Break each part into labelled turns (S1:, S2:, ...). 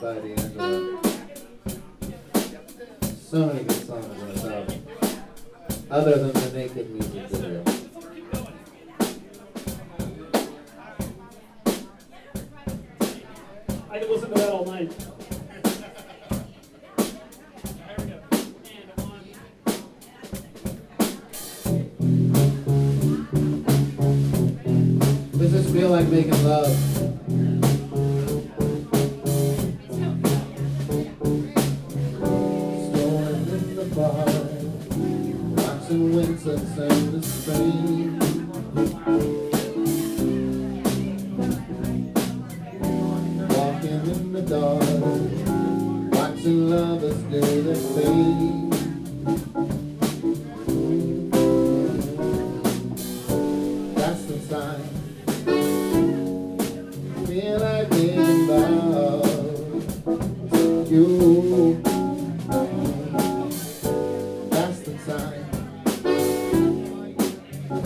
S1: by the end of it. So many good songs on this album. Other than the naked music video.
S2: I could listen to that all night.
S1: Does this feel like making love? Watching winter turn to spring.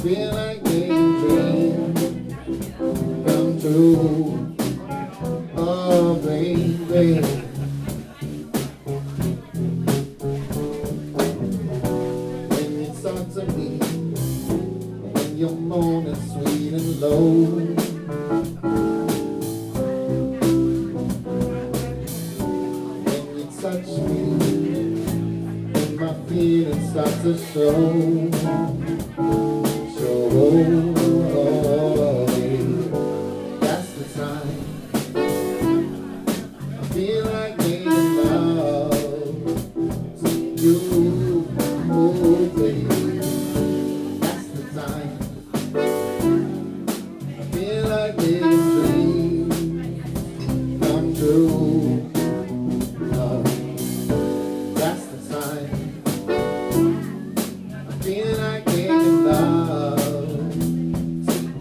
S1: Feel like dreams come true. Oh, baby. When you start be when your moan sweet and low. Touch me, when my feelings start to show. Show.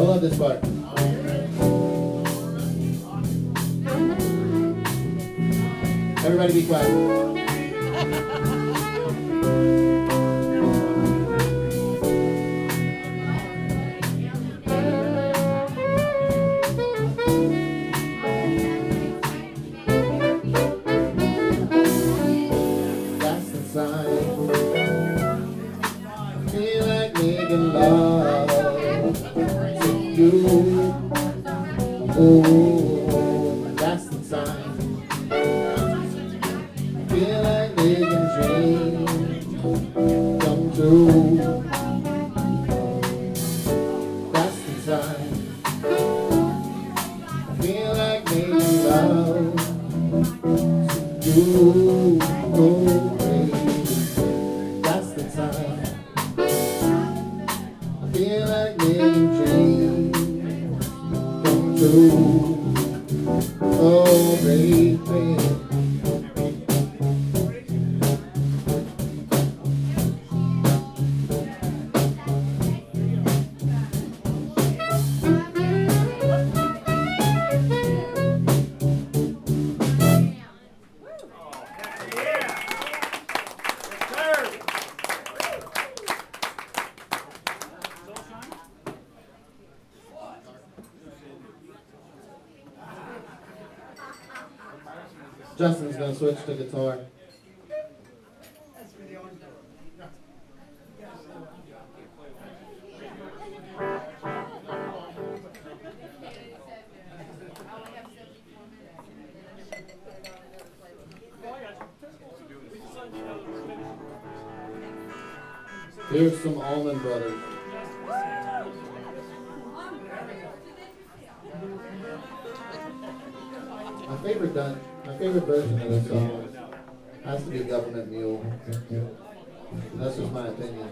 S1: I love this part. Everybody be quiet. you. Oh, that's the time. Feel like making dreams come true. That's the time. Feel like making love to you. Oh, baby. That's the time. Come Justin's gonna switch to guitar. Here's some Allman Brothers. My favorite done, my favorite version of this uh, song has to be Government Mule. That's just my opinion.